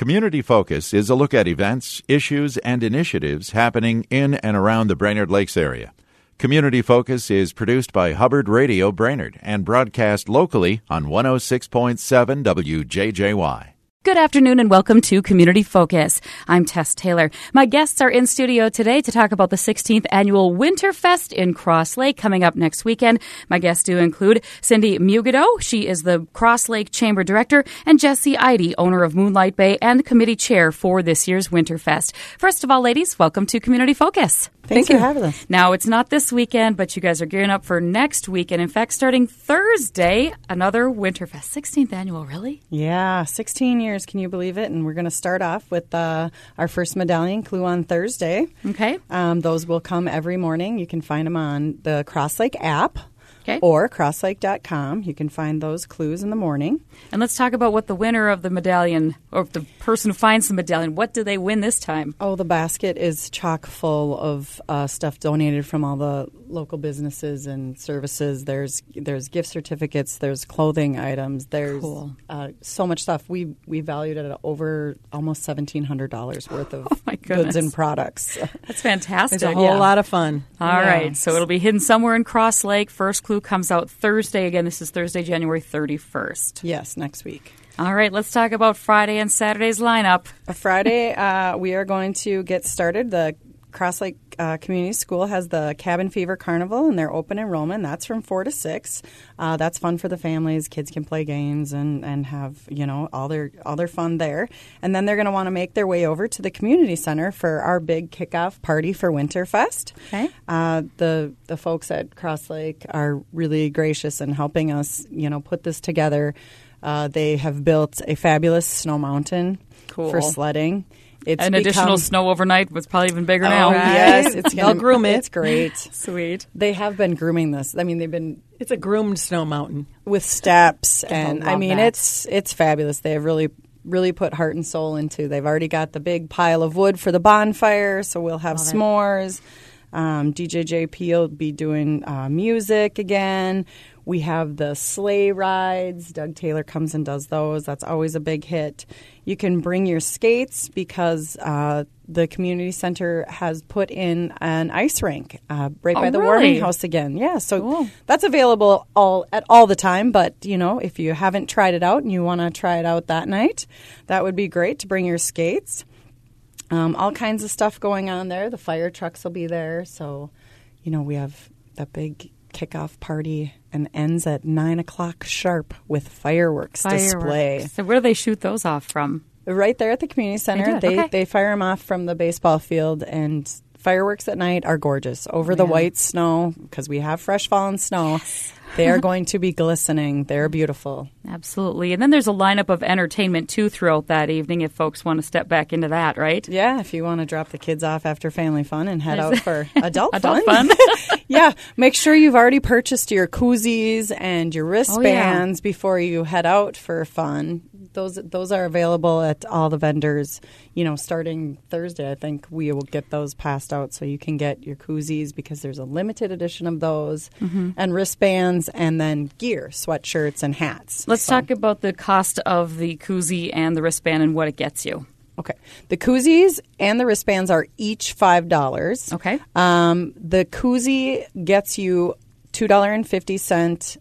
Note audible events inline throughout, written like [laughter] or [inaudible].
Community Focus is a look at events, issues, and initiatives happening in and around the Brainerd Lakes area. Community Focus is produced by Hubbard Radio Brainerd and broadcast locally on 106.7 WJJY. Good afternoon and welcome to Community Focus. I'm Tess Taylor. My guests are in studio today to talk about the 16th annual Winterfest in Cross Lake coming up next weekend. My guests do include Cindy Myogeto. She is the Cross Lake Chamber Director and Jesse Eide, owner of Moonlight Bay and committee chair for this year's Winterfest. First of all, ladies, welcome to Community Focus. Thanks Thank for having us. Now, it's not this weekend, but you guys are gearing up for next weekend. In fact, starting Thursday, another Winterfest. 16th annual, really? Yeah, 16 years. Can you believe it? And we're going to start off with uh, our first medallion clue on Thursday. Okay. Um, those will come every morning. You can find them on the Cross Lake app. Okay. Or crosslake.com. You can find those clues in the morning. And let's talk about what the winner of the medallion, or the person who finds the medallion, what do they win this time? Oh, the basket is chock full of uh, stuff donated from all the local businesses and services. There's there's gift certificates. There's clothing items. There's cool. uh, so much stuff. We we valued it at over almost seventeen hundred dollars worth of [laughs] oh goods and products. That's fantastic. It's a whole yeah. lot of fun. All yeah. right, so it'll be hidden somewhere in Cross Lake. First clue comes out Thursday. Again, this is Thursday, January 31st. Yes, next week. All right, let's talk about Friday and Saturday's lineup. Friday, uh, we are going to get started. The Cross Lake uh, Community School has the Cabin Fever Carnival, and they're open enrollment. That's from four to six. Uh, that's fun for the families. Kids can play games and, and have you know all their all their fun there. And then they're going to want to make their way over to the community center for our big kickoff party for Winterfest. Okay. Uh, the the folks at Cross Lake are really gracious in helping us you know put this together. Uh, they have built a fabulous snow mountain cool. for sledding. It's An become, additional snow overnight was probably even bigger oh, now. Right. Yes, [laughs] it's they'll groom it. It's great. [laughs] Sweet. They have been grooming this. I mean, they've been. It's a groomed snow mountain with steps, and I, I mean, that. it's it's fabulous. They have really really put heart and soul into. They've already got the big pile of wood for the bonfire, so we'll have Love s'mores. Um, DJ JP will be doing uh, music again. We have the sleigh rides. Doug Taylor comes and does those. That's always a big hit. You can bring your skates because uh, the community center has put in an ice rink uh, right oh, by the really? warming house again. Yeah, so cool. that's available all at all the time. But you know, if you haven't tried it out and you want to try it out that night, that would be great to bring your skates. Um, all kinds of stuff going on there. The fire trucks will be there. So, you know, we have that big kickoff party and ends at nine o'clock sharp with fireworks, fireworks, display. So where do they shoot those off from? Right there at the community center. They they, okay. they fire them off from the baseball field and fireworks at night are gorgeous over the white snow because we have fresh fallen snow. Yes. they are [laughs] going to be glistening. They're beautiful. Absolutely. And then there's a lineup of entertainment too throughout that evening if folks want to step back into that, right? Yeah, if you want to drop the kids off after family fun and head out for [laughs] adult, adult fun. fun. [laughs] yeah, make sure you've already purchased your koozies and your wristbands oh, yeah. before you head out for fun. Those those are available at all the vendors. You know, starting Thursday, I think we will get those passed out so you can get your koozies because there's a limited edition of those mm-hmm. and wristbands and then gear, sweatshirts and hats. Let's so. talk about the cost of the koozie and the wristband and what it gets you. Okay. The koozies and the wristbands are each five dollars. Okay. Um, the koozie gets you two dollar and fifty cent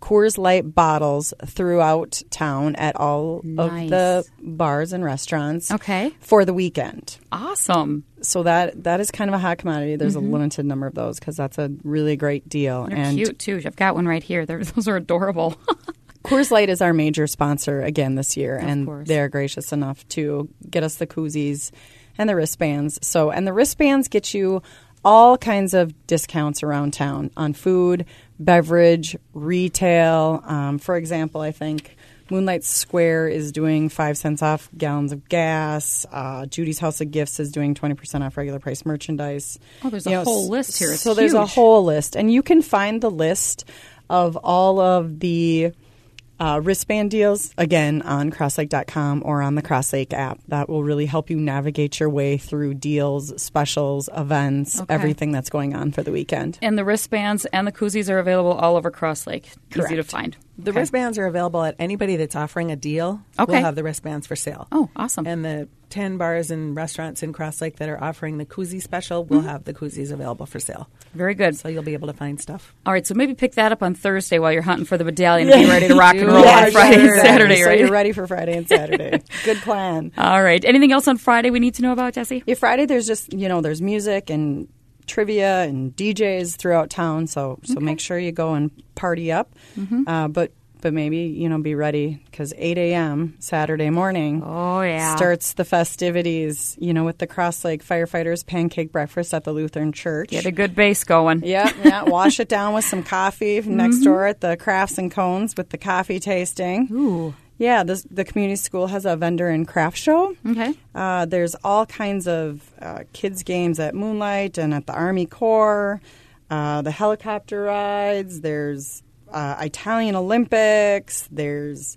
Coors Light bottles throughout town at all nice. of the bars and restaurants. Okay. For the weekend. Awesome. So that that is kind of a hot commodity. There's mm-hmm. a limited number of those because that's a really great deal. They're and cute too. I've got one right here. They're, [laughs] those are adorable. [laughs] Coors Light is our major sponsor again this year, of and course. they're gracious enough to get us the koozies and the wristbands. So, and the wristbands get you all kinds of discounts around town on food, beverage, retail. Um, for example, I think Moonlight Square is doing five cents off gallons of gas. Uh, Judy's House of Gifts is doing 20% off regular price merchandise. Oh, there's a know, whole list here. It's so there's a whole list. And you can find the list of all of the uh, wristband deals, again, on crosslake.com or on the Crosslake app. That will really help you navigate your way through deals, specials, events, Okay. everything that's going on for the weekend. And the wristbands and the koozies are available all over Cross Lake. Easy to find. The Okay. wristbands are available at anybody that's offering a deal. Okay. We'll have the wristbands for sale. Oh, awesome. And the 10 bars and restaurants in Cross Lake that are offering the koozie special will have the koozies available for sale. Very good. So you'll be able to find stuff. All right, so maybe pick that up on Thursday while you're hunting for the medallion and [laughs] be ready to rock and roll Yeah, on Friday sure. and Saturday, so right? you're ready for Friday and Saturday. [laughs] Good plan. All right. Anything else on Friday we need to know about, Jesse? Yeah, Friday there's just you know there's music and trivia and DJs throughout town. So so make sure you go and party up. Mm-hmm. Uh, but but maybe you know be ready because 8 a.m. Saturday morning. Oh, yeah. Starts the festivities, you know, with the Cross Lake Firefighters pancake breakfast at the Lutheran Church. Get a good base going. Yeah, yeah. Wash it down with some coffee [laughs] Mm-hmm. next door at the Crafts and Cones with the coffee tasting. Ooh. Yeah, this, the community school has a vendor and craft show. Okay. Uh, there's all kinds of uh, kids' games at Moonlight and at the Army Corps, uh, the helicopter rides, there's uh, Italian Olympics, there's,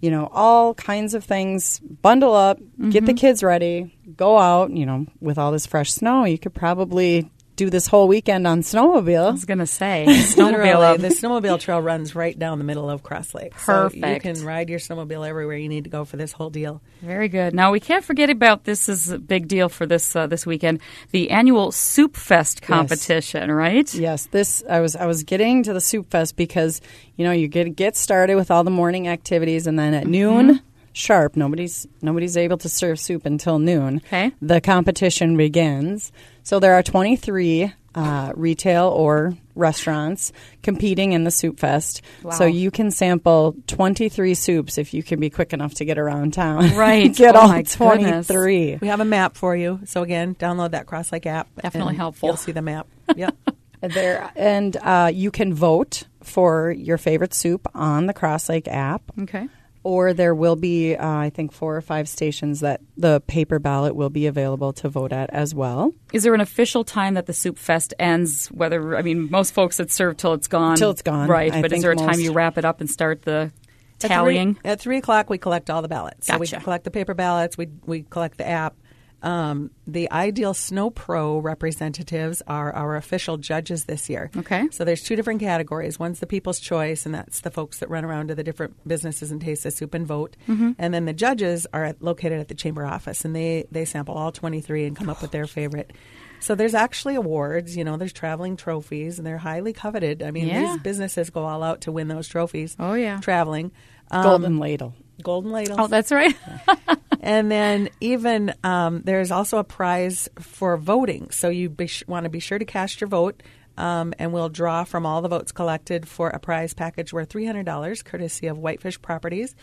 you know, all kinds of things. Bundle up, get the kids ready, go out, you know, with all this fresh snow, you could probably do this whole weekend on snowmobile. I was going to say, [laughs] snowmobile the snowmobile trail runs right down the middle of Cross Lake. So you can ride your snowmobile everywhere you need to go for this whole deal. Very good. Now we can't forget about this is a big deal for this uh, this weekend, the annual Soup Fest competition, right? Yes, this I was I was getting to the soup fest because you know you get get started with all the morning activities and then at noon sharp nobody's nobody's able to serve soup until noon. Okay. The competition begins. So there are 23 uh, retail or restaurants competing in the soup fest. Wow. So you can sample 23 soups if you can be quick enough to get around town. [laughs] Right. get Oh all my goodness. 23. We have a map for you. So again, download that Crosslake app. Definitely helpful. You'll see the map. [laughs] Yep. There and uh, you can vote for your favorite soup on the Crosslake app, Okay. Or there will be, uh, I think, four or five stations that the paper ballot will be available to vote at as well. Is there an official time that the Soup Fest ends? Whether I mean, most folks that serve till it's gone, Till it's gone. right? I but is there a time you wrap it up and start the At three- tallying? At three, o'clock, we collect all the ballots. So we collect the paper ballots. We we collect the app. Um, the Ideal Snow Pro representatives are our official judges this year. Okay. So there's two different categories. One's the People's Choice, and that's the folks that run around to the different businesses and taste the soup and vote. Mm-hmm. And then the judges are at, located at the chamber office, and they they sample all 23 and come up with their favorite. So there's actually awards. You know, there's traveling trophies, and they're highly coveted. I mean, Yeah. these businesses go all out to win those trophies. Oh, yeah. traveling. Um, Golden ladle. Golden ladles. Oh, that's right. [laughs] and then even um, there's also a prize for voting. So you be sh- want to be sure to cast your vote, um, and we'll draw from all the votes collected for a prize package worth $300, courtesy of Whitefish Properties.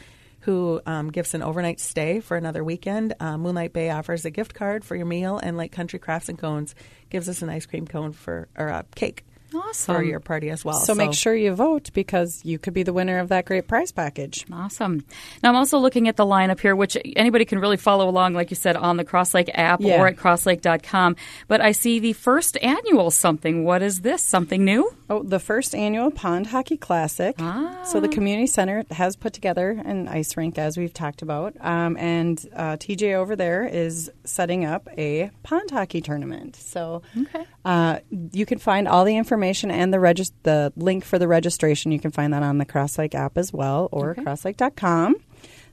Who um, gives an overnight stay for another weekend? Uh, Moonlight Bay offers a gift card for your meal, and Lake Country Crafts and Cones gives us an ice cream cone for or a cake Awesome. for your party as well. So, make sure you vote because you could be the winner of that great prize package. Awesome. Now I'm also looking at the lineup here, which anybody can really follow along, like you said, on the Crosslake app Yeah. or at crosslake.com. But I see the first annual something. What is this? Something new? Oh, the first annual Pond Hockey Classic. Ah. So the community center has put together an ice rink, as we've talked about, um, and uh, TJ over there is setting up a pond hockey tournament. So Okay. uh, you can find all the information and the regis- the link for the registration. You can find that on the Crosslake app as well, or Okay. crosslake.com.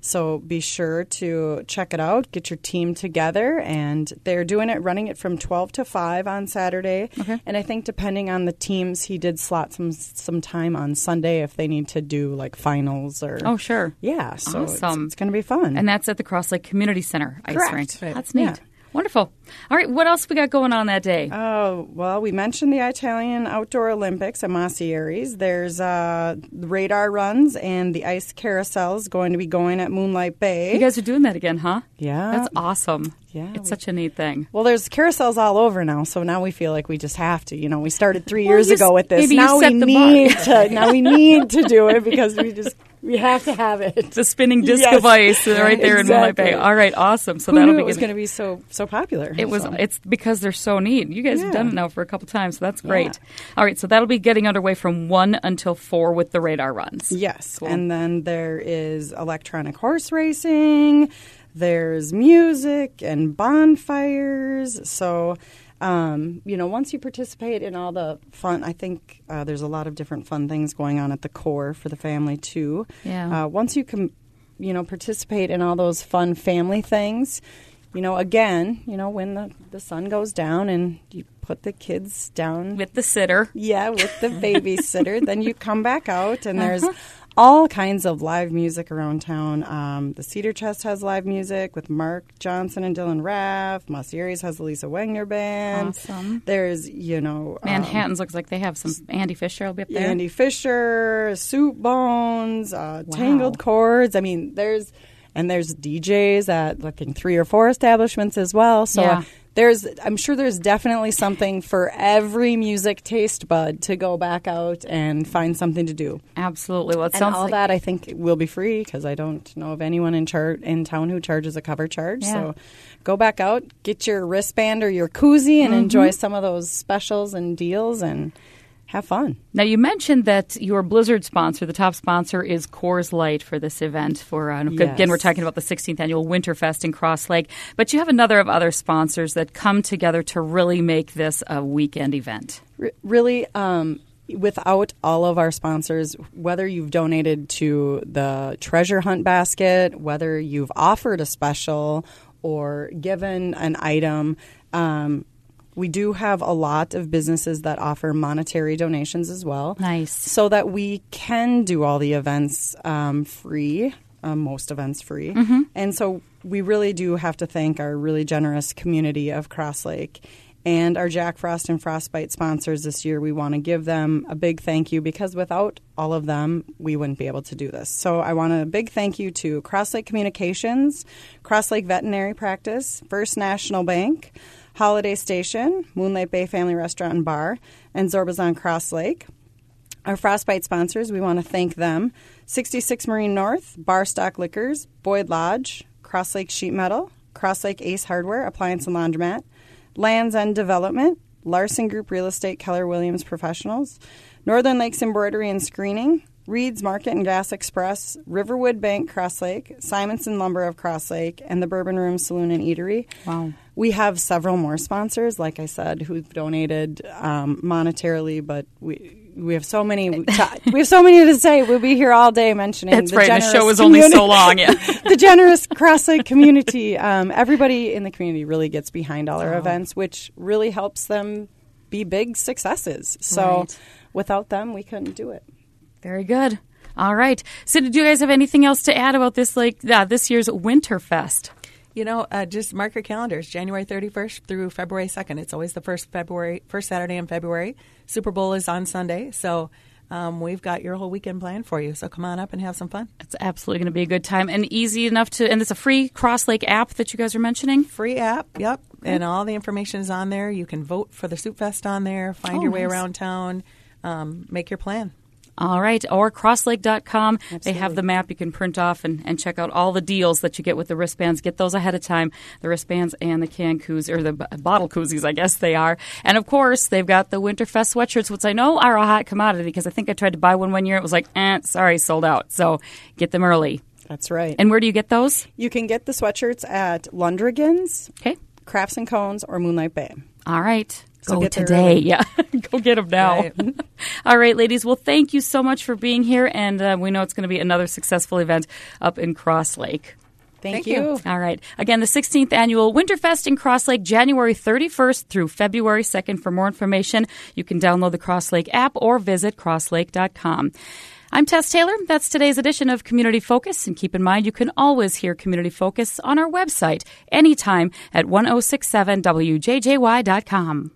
So be sure to check it out, get your team together, and they're doing it, running it from 12 to 5 on Saturday. Okay. And I think depending on the teams, he did slot some some time on Sunday if they need to do like finals or. Oh, sure. yeah. So it's- Awesome. it's, going to be fun. And that's at the Cross Lake Community Center ice Correct. rink. Right. That's neat. Yeah. Wonderful. All right, what else we got going on that day? Oh, well, we mentioned the Italian Outdoor Olympics at Maucieri's. There's uh, radar runs and the ice carousels going to be going at Moonlight Bay. you guys are doing that again, huh? Yeah. That's awesome. Yeah, It's we- such a neat thing. well, there's carousels all over now, so now we feel like we just have to. You know, we started three Well, years ago with this. Now we set the bar. need to. Now we need [laughs] to do it because we just We have to have it. The spinning disc Yes. of ice uh, right there in Moonlight Bay. All right, awesome. So Who that'll knew be it was going to be so so popular? It was. So. It's because they're so neat. You guys have done it now for a couple times, so that's great. Yeah. All right, so that'll be getting underway from one until four with the radar runs. Yes, Cool. and then there is electronic horse racing. There's music and bonfires. So, um, you know, once you participate in all the fun, I think uh, there's a lot of different fun things going on at the Corps for the family too. Yeah. Uh, once you can, you know, participate in all those fun family things. You know, again, you know, when the, the sun goes down and you put the kids down With the sitter. yeah, with the babysitter. then you come back out, and there's Uh-huh. All kinds of live music around town. Um, the Cedar Chest has live music with Mark Johnson and Dylan Raff. Maucieri's has the Lisa Wagner Band. Awesome. There's, you know, um, Manhattan's looks like they have some. Andy Fisher will be up there. Andy Fisher, Soup Bones, uh, Wow. Tangled Chords. I mean, there's and there's DJs at like in three or four establishments as well. So Yeah. there's, I'm sure there's definitely something for every music taste bud to go back out and find something to do. Absolutely. Well, And all like that I think will be free because I don't know of anyone in char- in town who charges a cover charge. Yeah. So go back out, get your wristband or your koozie, Mm-hmm. and enjoy some of those specials and deals and have fun. Now, you mentioned that your Blizzard sponsor, the top sponsor, is Coors Light for this event. For uh, Yes. again, we're talking about the 16th annual Winterfest in Cross Lake, but you have another of other sponsors that come together to really make this a weekend event. R- really, um, without all of our sponsors, whether you've donated to the treasure hunt basket, whether you've offered a special or given an item, um, we do have a lot of businesses that offer monetary donations as well. Nice. So that we can do all the events um, free, um, most events free. And so we really do have to thank our really generous community of Cross Lake. And our Jack Frost and Frostbite sponsors this year, we want to give them a big thank you because without all of them, we wouldn't be able to do this. So I want a big thank you to Cross Lake Communications, Cross Lake Veterinary Practice, First National Bank, Holiday Station, Moonlight Bay Family Restaurant and Bar, and Zorbaz on Cross Lake. Our Frostbite sponsors, we want to thank them 66 Marine North, Barstock Liquors, Boyd Lodge, Cross Lake Sheet Metal, Cross Lake Ace Hardware, Appliance and Laundromat, Lands End Development, Larson Group Real Estate, Keller Williams Professionals, Northern Lakes Embroidery and Screening, Reed's Market and Gas Express, Riverwood Bank Cross Lake, Simonson Lumber of Cross Lake, and the Bourbon Room Saloon and Eatery. Wow. We have several more sponsors, like I said, who've donated um, monetarily, but we we have so many. [laughs] We have so many to say. We'll be here all day mentioning. That's the right. The generous show is only so long. Yeah. [laughs] the generous Cross Lake community. Um, everybody in the community really gets behind all our Oh. events, which really helps them be big successes. So, Right. without them, we couldn't do it. Very good. All right. So, do you guys have anything else to add about this, like uh, this year's Winterfest? You know, uh, just mark your calendars. January 31st through February 2nd. It's always the first February, first Saturday in February. Super Bowl is on Sunday, so um, we've got your whole weekend planned for you. So come on up and have some fun. It's absolutely going to be a good time and easy enough to. And it's a free Cross Lake app that you guys are mentioning. Free app, yep, and all the information is on there. You can vote for the Soup Fest on there. Find Oh, your way nice. around town. Um, make your plan. All right, or crosslake.com. They have the map you can print off and, and check out all the deals that you get with the wristbands. Get those ahead of time, the wristbands and the can koozies, or the b- bottle koozies, I guess they are. And of course, they've got the Winterfest sweatshirts, which I know are a hot commodity because I think I tried to buy one one year. It was like, eh, sorry, sold out. So get them early. That's right. And where do you get those? you can get the sweatshirts at Lundrigan's, Okay. Crafts and Cones, or Moonlight Bay. All right. So Go today. early. Yeah. [laughs] Go get them now. Right. [laughs] All right, ladies. Well, thank you so much for being here. And uh, we know it's going to be another successful event up in Cross Lake. Thank, Thank you. you. All right. Again, the 16th annual Winterfest in Cross Lake, January 31st through February 2nd. For more information, you can download the Cross Lake app or visit crosslake.com. I'm Tess Taylor. That's today's edition of Community Focus. And keep in mind, you can always hear Community Focus on our website anytime at 1067wjjy.com.